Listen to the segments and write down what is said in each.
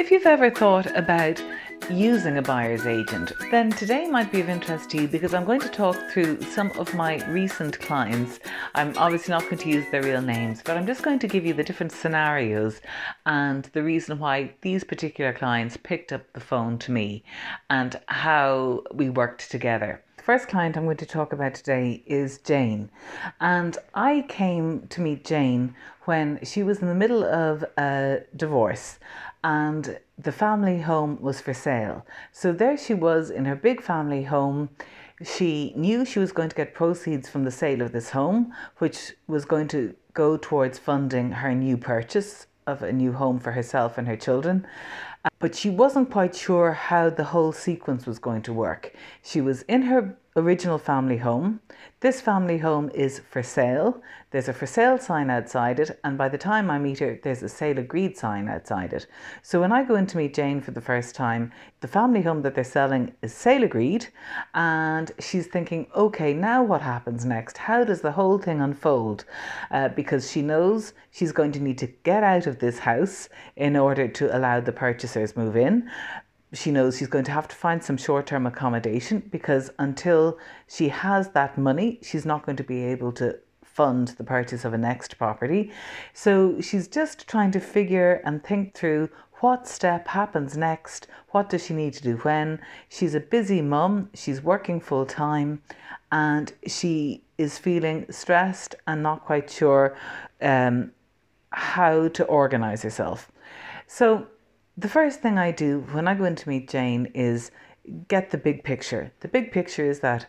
If you've ever thought about using a buyer's agent, then today might be of interest to you because I'm going to talk through some of my recent clients. I'm obviously not going to use their real names, but I'm just going to give you the different scenarios and the reason why these particular clients picked up the phone to me and how we worked together. The first client I'm going to talk about today is Jane. And I came to meet Jane when she was in the middle of a divorce and the family home was for sale. So there she was in her big family home. She knew she was going to get proceeds from the sale of this home, which was going to go towards funding her new purchase of a new home for herself and her children. But she wasn't quite sure how the whole sequence was going to work. She was in her original family home. This family home is for sale. There's a for sale sign outside it, and by the time I meet her, there's a sale agreed sign outside it. So when I go in to meet Jane for the first time, the family home that they're selling is sale agreed, and she's thinking, okay, now what happens next? How does the whole thing unfold? Uh, because she knows she's going to need to get out of this house in order to allow the purchasers move in she knows she's going to have to find some short term accommodation because until she has that money, she's not going to be able to fund the purchase of a next property. So she's just trying to figure and think through what step happens next, what does she need to do when. She's a busy mum, she's working full time, and she is feeling stressed and not quite sure um, how to organize herself. So the first thing I do when I go in to meet Jane is get the big picture. The big picture is that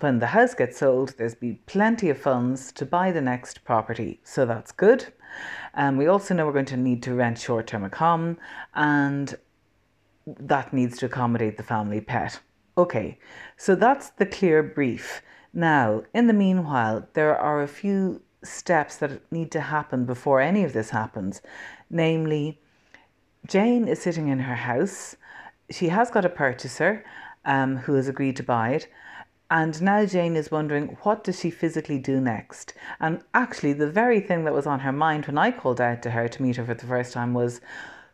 when the house gets sold, there's be plenty of funds to buy the next property, so that's good. And um, we also know we're going to need to rent short term accom, and that needs to accommodate the family pet. Okay, so that's the clear brief. Now, in the meanwhile, there are a few steps that need to happen before any of this happens, namely, Jane is sitting in her house. She has got a purchaser um, who has agreed to buy it. And now Jane is wondering what does she physically do next? And actually, the very thing that was on her mind when I called out to her to meet her for the first time was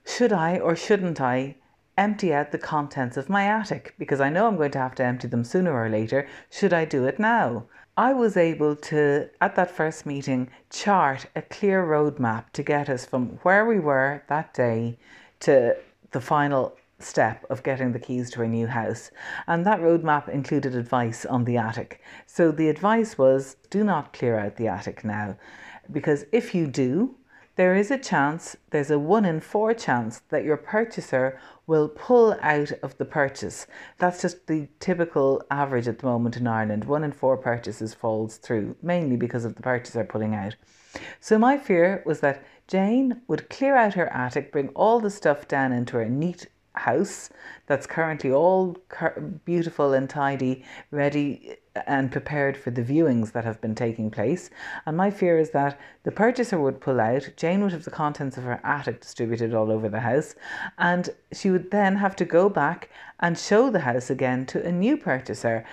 should I or shouldn't I empty out the contents of my attic? Because I know I'm going to have to empty them sooner or later. Should I do it now? I was able to, at that first meeting, chart a clear roadmap to get us from where we were that day to the final step of getting the keys to a new house. And that roadmap included advice on the attic. So the advice was do not clear out the attic now, because if you do, there is a chance, there's a one in four chance that your purchaser will pull out of the purchase. That's just the typical average at the moment in Ireland. One in four purchases falls through, mainly because of the purchaser pulling out. So my fear was that Jane would clear out her attic, bring all the stuff down into her neat house that's currently all beautiful and tidy, ready uh, and prepared for the viewings that have been taking place. And my fear is that the purchaser would pull out, Jane would have the contents of her attic distributed all over the house, and she would then have to go back and show the house again to a new purchaser.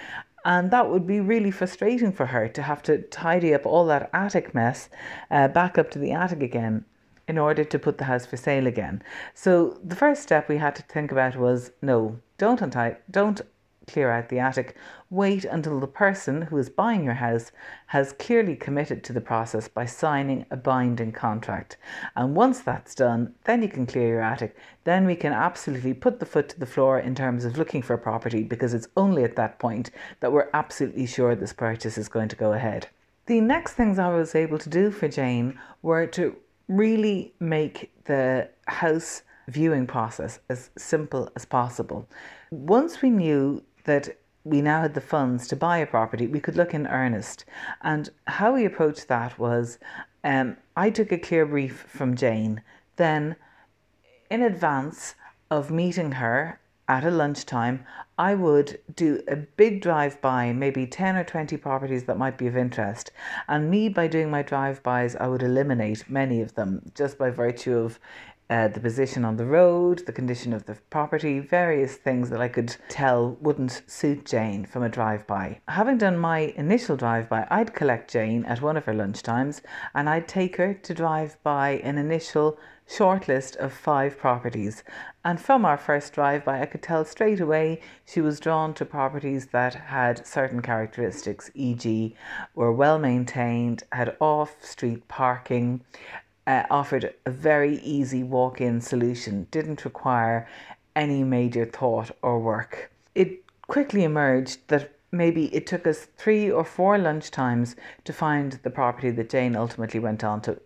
And that would be really frustrating for her to have to tidy up all that attic mess uh, back up to the attic again in order to put the house for sale again. So the first step we had to think about was no, don't untie, don't clear out the attic. Wait until the person who is buying your house has clearly committed to the process by signing a binding contract. And once that's done, then you can clear your attic. Then we can absolutely put the foot to the floor in terms of looking for a property because it's only at that point that we're absolutely sure this purchase is going to go ahead. The next things I was able to do for Jane were to really make the house viewing process as simple as possible. Once we knew that we now had the funds to buy a property, we could look in earnest. And how we approached that was um, I took a clear brief from Jane. Then, in advance of meeting her at a lunchtime, I would do a big drive by, maybe 10 or 20 properties that might be of interest. And me, by doing my drive bys, I would eliminate many of them just by virtue of uh, the position on the road, the condition of the property, various things that I could tell wouldn't suit Jane from a drive by. Having done my initial drive by, I'd collect Jane at one of her lunchtimes and I'd take her to drive by an initial shortlist of five properties. And from our first drive by, I could tell straight away she was drawn to properties that had certain characteristics, e.g., were well maintained, had off street parking, uh, offered a very easy walk in solution, didn't require any major thought or work. It quickly emerged that maybe it took us three or four lunchtimes to find the property that Jane ultimately went on to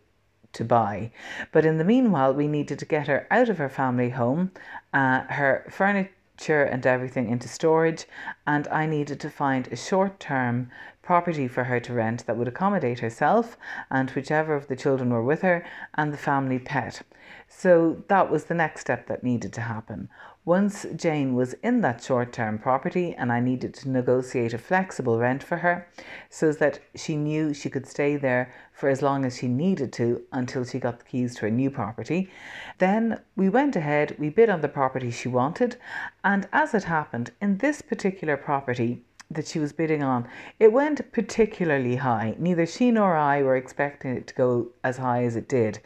to buy. But in the meanwhile, we needed to get her out of her family home, uh, her furniture and everything into storage, and I needed to find a short term property for her to rent that would accommodate herself and whichever of the children were with her and the family pet. So that was the next step that needed to happen. Once Jane was in that short term property and I needed to negotiate a flexible rent for her so that she knew she could stay there for as long as she needed to until she got the keys to her new property, then we went ahead, we bid on the property she wanted, and as it happened, in this particular property, that she was bidding on, it went particularly high. Neither she nor I were expecting it to go as high as it did.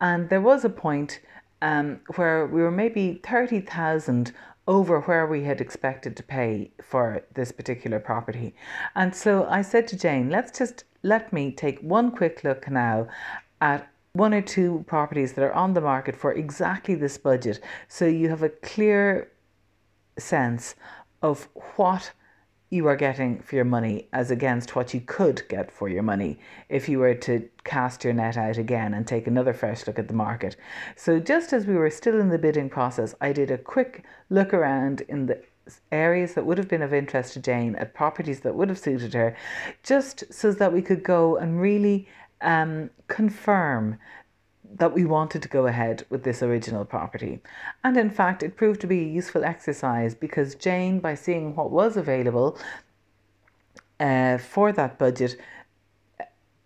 And there was a point um, where we were maybe 30,000 over where we had expected to pay for this particular property. And so I said to Jane, let's just let me take one quick look now at one or two properties that are on the market for exactly this budget so you have a clear sense of what you are getting for your money as against what you could get for your money if you were to cast your net out again and take another fresh look at the market. So, just as we were still in the bidding process, I did a quick look around in the areas that would have been of interest to Jane, at properties that would have suited her, just so that we could go and really um, confirm that we wanted to go ahead with this original property. And in fact, it proved to be a useful exercise because Jane, by seeing what was available uh, for that budget,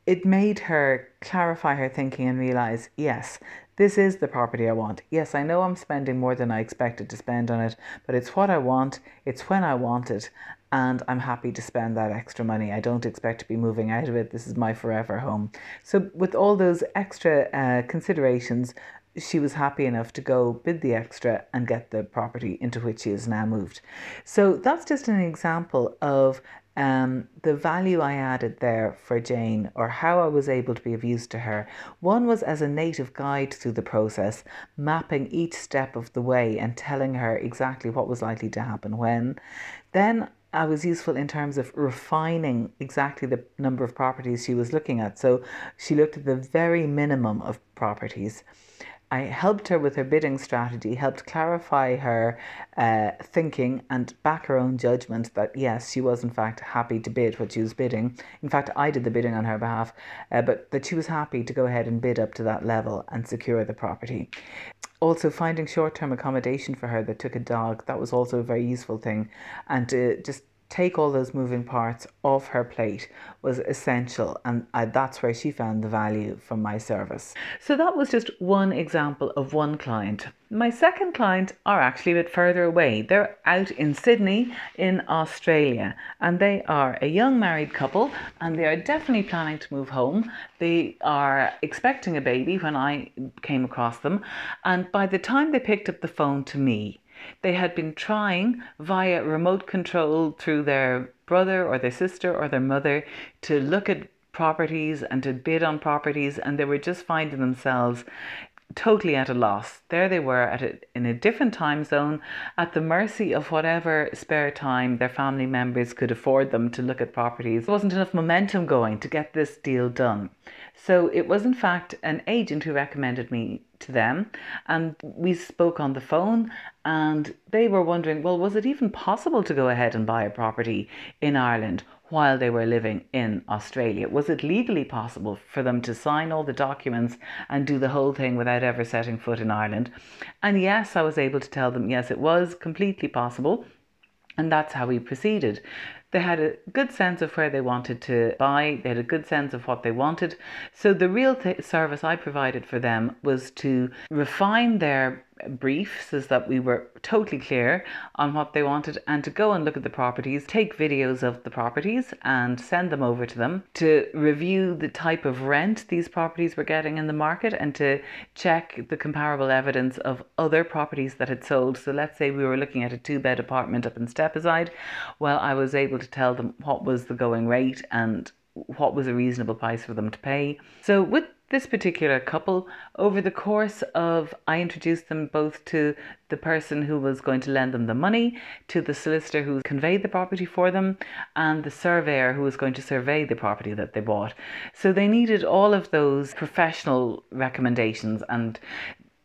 it made her clarify her thinking and realize yes, this is the property I want. Yes, I know I'm spending more than I expected to spend on it, but it's what I want, it's when I want it, and I'm happy to spend that extra money. I don't expect to be moving out of it. This is my forever home. So, with all those extra uh, considerations, she was happy enough to go bid the extra and get the property into which she is now moved. So, that's just an example of um, the value I added there for Jane or how I was able to be of use to her. One was as a native guide through the process, mapping each step of the way and telling her exactly what was likely to happen when. Then I was useful in terms of refining exactly the number of properties she was looking at. So she looked at the very minimum of properties. I helped her with her bidding strategy, helped clarify her uh, thinking and back her own judgment that yes, she was in fact happy to bid what she was bidding. In fact, I did the bidding on her behalf, uh, but that she was happy to go ahead and bid up to that level and secure the property also finding short-term accommodation for her that took a dog that was also a very useful thing. And to just take all those moving parts off her plate was essential and I, that's where she found the value from my service. So that was just one example of one client. My second client are actually a bit further away. They're out in sydney in australia and they are a young married couple and they are definitely planning to move home. They are expecting a baby when i came across them and by the time they picked up the phone to me they had been trying via remote control through their brother or their sister or their mother to look at properties and to bid on properties, and they were just finding themselves totally at a loss. There they were at a, in a different time zone, at the mercy of whatever spare time their family members could afford them to look at properties. There wasn't enough momentum going to get this deal done. So it was in fact an agent who recommended me to them and we spoke on the phone and they were wondering well was it even possible to go ahead and buy a property in Ireland while they were living in Australia. Was it legally possible for them to sign all the documents and do the whole thing without ever setting foot in Ireland? And yes I was able to tell them yes it was completely possible and that's how we proceeded. They had a good sense of where they wanted to buy, they had a good sense of what they wanted. So, the real th- service I provided for them was to refine their brief so that we were totally clear on what they wanted and to go and look at the properties, take videos of the properties and send them over to them to review the type of rent these properties were getting in the market and to check the comparable evidence of other properties that had sold. So let's say we were looking at a two bed apartment up in Stepaside. Well, I was able to tell them what was the going rate and what was a reasonable price for them to pay. So with this particular couple, over the course of, I introduced them both to the person who was going to lend them the money, to the solicitor who conveyed the property for them, and the surveyor who was going to survey the property that they bought. So they needed all of those professional recommendations and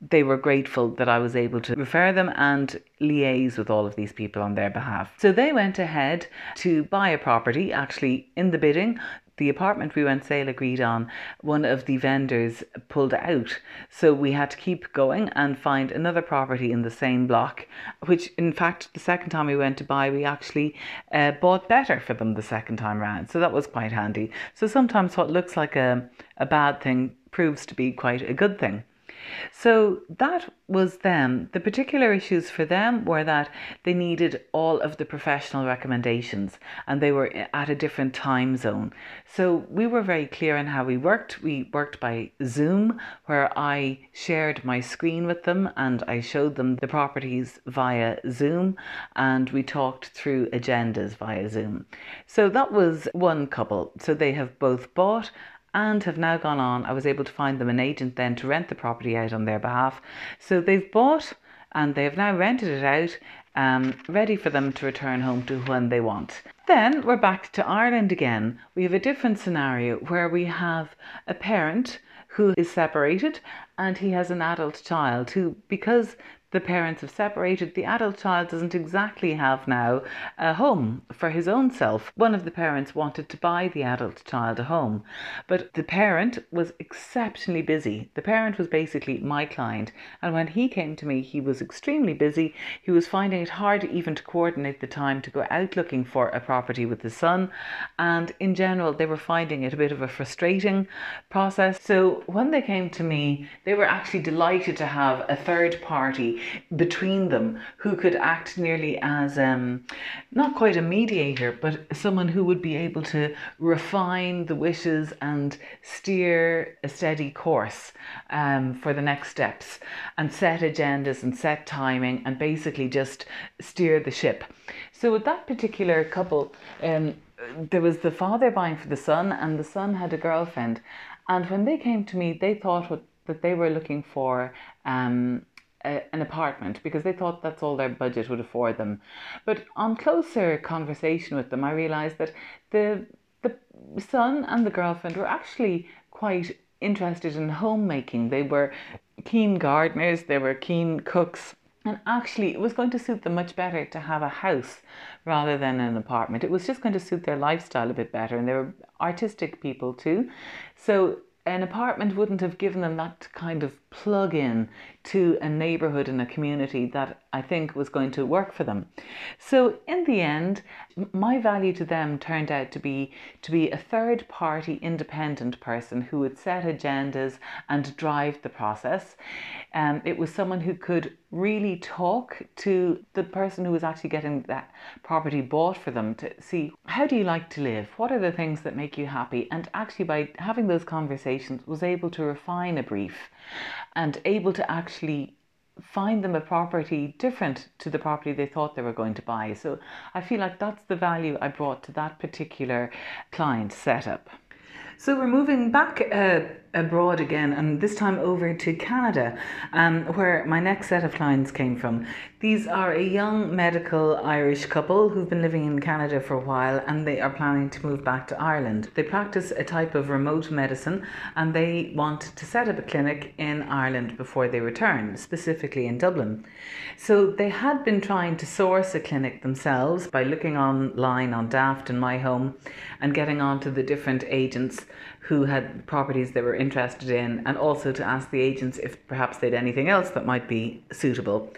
they were grateful that I was able to refer them and liaise with all of these people on their behalf. So they went ahead to buy a property, actually, in the bidding. The apartment we went sale agreed on, one of the vendors pulled out. So we had to keep going and find another property in the same block, which, in fact, the second time we went to buy, we actually uh, bought better for them the second time round. So that was quite handy. So sometimes what looks like a, a bad thing proves to be quite a good thing. So that was them. The particular issues for them were that they needed all of the professional recommendations and they were at a different time zone. So we were very clear on how we worked. We worked by Zoom, where I shared my screen with them and I showed them the properties via Zoom and we talked through agendas via Zoom. So that was one couple. So they have both bought and have now gone on. I was able to find them an agent then to rent the property out on their behalf. So they've bought and they have now rented it out, um, ready for them to return home to when they want. Then we're back to Ireland again. We have a different scenario where we have a parent who is separated and he has an adult child who, because the parents have separated, the adult child doesn't exactly have now a home for his own self. One of the parents wanted to buy the adult child a home, but the parent was exceptionally busy. The parent was basically my client, and when he came to me, he was extremely busy. He was finding it hard even to coordinate the time to go out looking for a property with his son, and in general, they were finding it a bit of a frustrating process. So when they came to me, they were actually delighted to have a third party between them who could act nearly as um, not quite a mediator, but someone who would be able to refine the wishes and steer a steady course um, for the next steps and set agendas and set timing and basically just steer the ship. So, with that particular couple, um, there was the father buying for the son, and the son had a girlfriend. And when they came to me, they thought what, that they were looking for um, a, an apartment because they thought that's all their budget would afford them. But on closer conversation with them, I realised that the the son and the girlfriend were actually quite interested in homemaking. They were keen gardeners, they were keen cooks. And actually, it was going to suit them much better to have a house rather than an apartment. It was just going to suit their lifestyle a bit better. And they were artistic people too. So an apartment wouldn't have given them that kind of plug in to a neighborhood and a community that I think was going to work for them. So in the end, my value to them turned out to be to be a third party independent person who would set agendas and drive the process. Um, it was someone who could really talk to the person who was actually getting that property bought for them to see how do you like to live? What are the things that make you happy? And actually by having those conversations was able to refine a brief and able to actually find them a property different to the property they thought they were going to buy. So I feel like that's the value I brought to that particular client setup. So we're moving back uh, abroad again, and this time over to Canada, um, where my next set of clients came from. These are a young medical Irish couple who've been living in Canada for a while and they are planning to move back to Ireland. They practice a type of remote medicine and they want to set up a clinic in Ireland before they return, specifically in Dublin. So they had been trying to source a clinic themselves by looking online on Daft and My Home and getting onto the different agents who had properties they were interested in, and also to ask the agents if perhaps they'd anything else that might be suitable.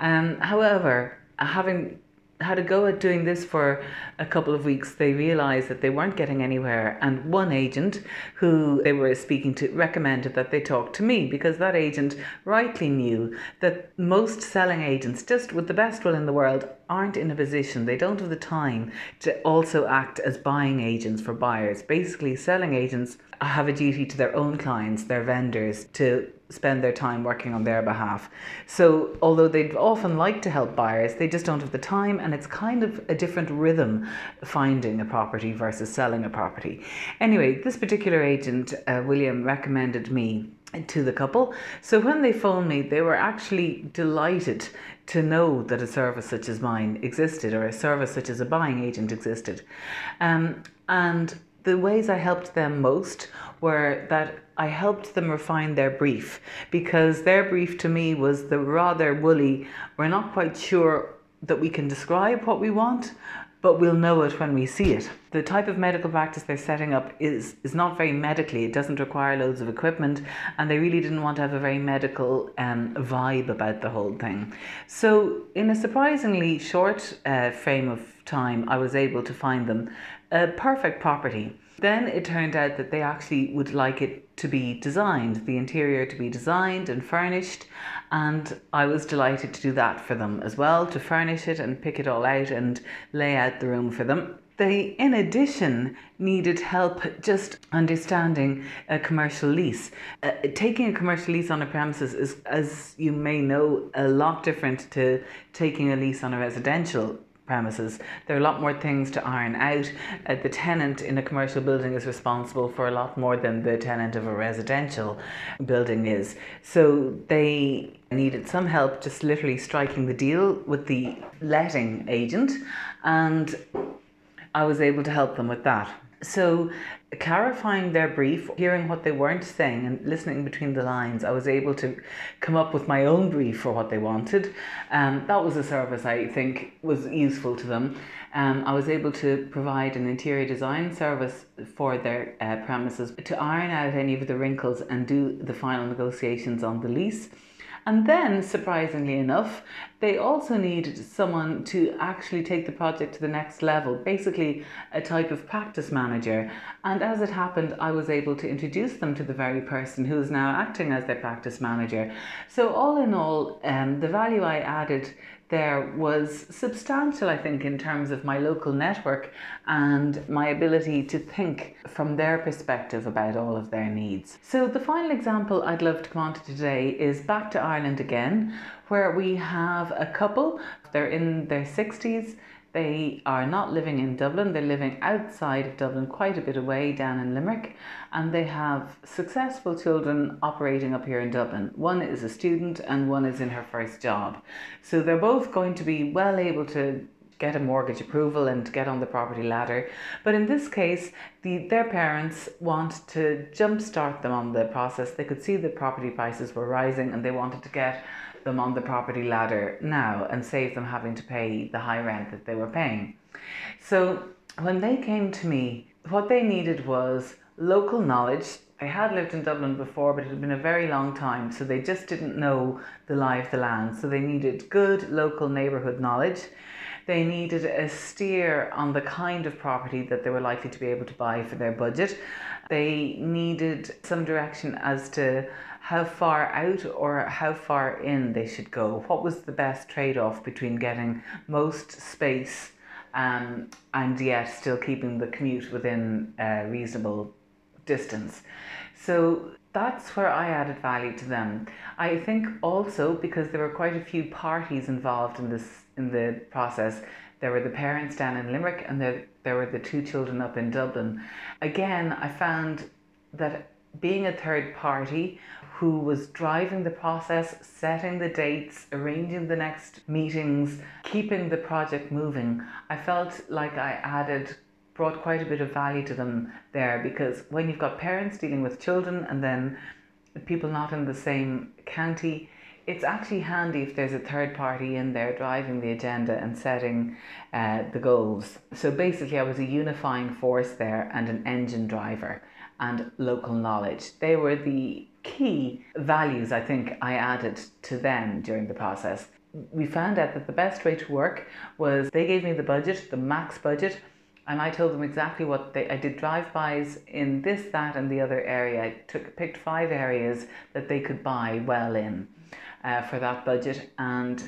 Um, however, having had a go at doing this for a couple of weeks, they realised that they weren't getting anywhere. And one agent who they were speaking to recommended that they talk to me because that agent rightly knew that most selling agents, just with the best will in the world, aren't in a position, they don't have the time to also act as buying agents for buyers. Basically, selling agents have a duty to their own clients, their vendors, to spend their time working on their behalf. So, although they'd often like to help buyers, they just don't have the time, and it's kind of a different rhythm finding a property versus selling a property. Anyway, this particular agent, uh, William, recommended me to the couple. So when they phoned me, they were actually delighted to know that a service such as mine existed or a service such as a buying agent existed. Um, and the ways I helped them most were that I helped them refine their brief because their brief to me was the rather woolly, we're not quite sure that we can describe what we want, but we'll know it when we see it. The type of medical practice they're setting up is, is not very medically, it doesn't require loads of equipment, and they really didn't want to have a very medical um, vibe about the whole thing. So, in a surprisingly short uh, frame of time, I was able to find them a perfect property. Then it turned out that they actually would like it to be designed, the interior to be designed and furnished, and I was delighted to do that for them as well, to furnish it and pick it all out and lay out the room for them. They, in addition, needed help just understanding a commercial lease. Uh, taking a commercial lease on a premises is, as you may know, a lot different to taking a lease on a residential premises. There are a lot more things to iron out. Uh, the tenant in a commercial building is responsible for a lot more than the tenant of a residential building is. So they needed some help just literally striking the deal with the letting agent, and I was able to help them with that. So, clarifying their brief, hearing what they weren't saying, and listening between the lines, I was able to come up with my own brief for what they wanted. Um, that was a service I think was useful to them. Um, I was able to provide an interior design service for their uh, premises to iron out any of the wrinkles and do the final negotiations on the lease. And then, surprisingly enough, they also needed someone to actually take the project to the next level, basically, a type of practice manager. And as it happened, I was able to introduce them to the very person who is now acting as their practice manager. So, all in all, um, the value I added there was substantial, I think, in terms of my local network and my ability to think from their perspective about all of their needs. So, the final example I'd love to come on to today is back to Ireland again, where we have a couple, they're in their 60s they are not living in Dublin, they're living outside of Dublin, quite a bit away down in Limerick, and they have successful children operating up here in Dublin. One is a student and one is in her first job. So they're both going to be well able to get a mortgage approval and get on the property ladder. But in this case, the, their parents want to jumpstart them on the process. They could see the property prices were rising and they wanted to get them on the property ladder now and save them having to pay the high rent that they were paying. So when they came to me, what they needed was local knowledge. They had lived in Dublin before, but it had been a very long time, so they just didn't know the lie of the land. So they needed good local neighbourhood knowledge. They needed a steer on the kind of property that they were likely to be able to buy for their budget. They needed some direction as to how far out or how far in they should go. What was the best trade off between getting most space um, and yet still keeping the commute within a reasonable distance? So that's where I added value to them. I think also because there were quite a few parties involved in this in the process. There were the parents down in Limerick and there, there were the two children up in Dublin. Again, I found that being a third party who was driving the process, setting the dates, arranging the next meetings, keeping the project moving, I felt like I added brought quite a bit of value to them there because when you've got parents dealing with children and then people not in the same county, it's actually handy if there's a third party in there driving the agenda and setting uh, the goals. So basically, I was a unifying force there and an engine driver and local knowledge. They were the key values I think I added to them during the process. we found out that the best way to work was they gave me the budget, the max budget, and I told them exactly what they. I did drive-bys in this, that, and the other area. I took picked five areas that they could buy well in uh, for that budget, and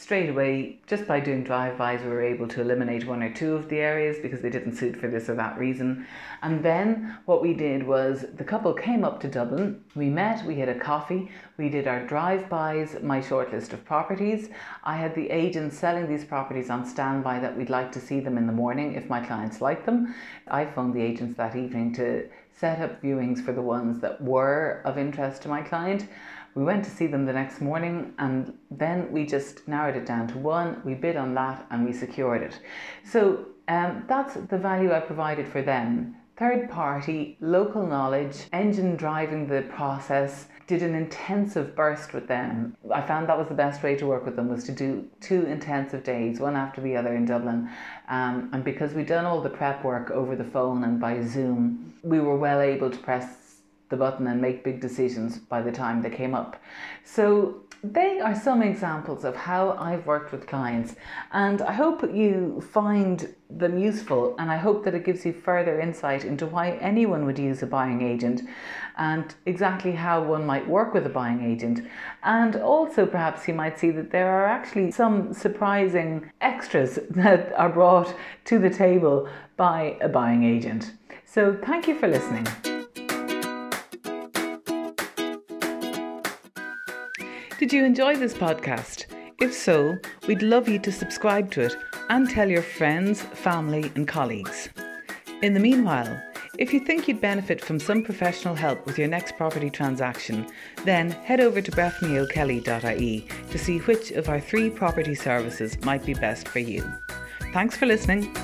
straight away, just by doing drive-bys, we were able to eliminate one or two of the areas because they didn't suit for this or that reason. And then what we did was the couple came up to Dublin. We met, we had a coffee, we did our drive-bys, my short list of properties. I had the agents selling these properties on standby that we'd like to see them in the morning if my clients like them. I phoned the agents that evening to set up viewings for the ones that were of interest to my client. We went to see them the next morning and then we just narrowed it down to one. We bid on that and we secured it. So um, that's the value I provided for them. Third party, local knowledge, engine driving the process, did an intensive burst with them. I found that was the best way to work with them was to do two intensive days, one after the other in Dublin. Um, and because we'd done all the prep work over the phone and by Zoom, we were well able to press the button and make big decisions by the time they came up. So they are some examples of how I've worked with clients, and I hope you find them useful. And I hope that it gives you further insight into why anyone would use a buying agent and exactly how one might work with a buying agent. And also, perhaps you might see that there are actually some surprising extras that are brought to the table by a buying agent. So, thank you for listening. Did you enjoy this podcast? If so, we'd love you to subscribe to it and tell your friends, family, and colleagues. In the meanwhile, if you think you'd benefit from some professional help with your next property transaction, then head over to breffnyokelly.ie to see which of our three property services might be best for you. Thanks for listening.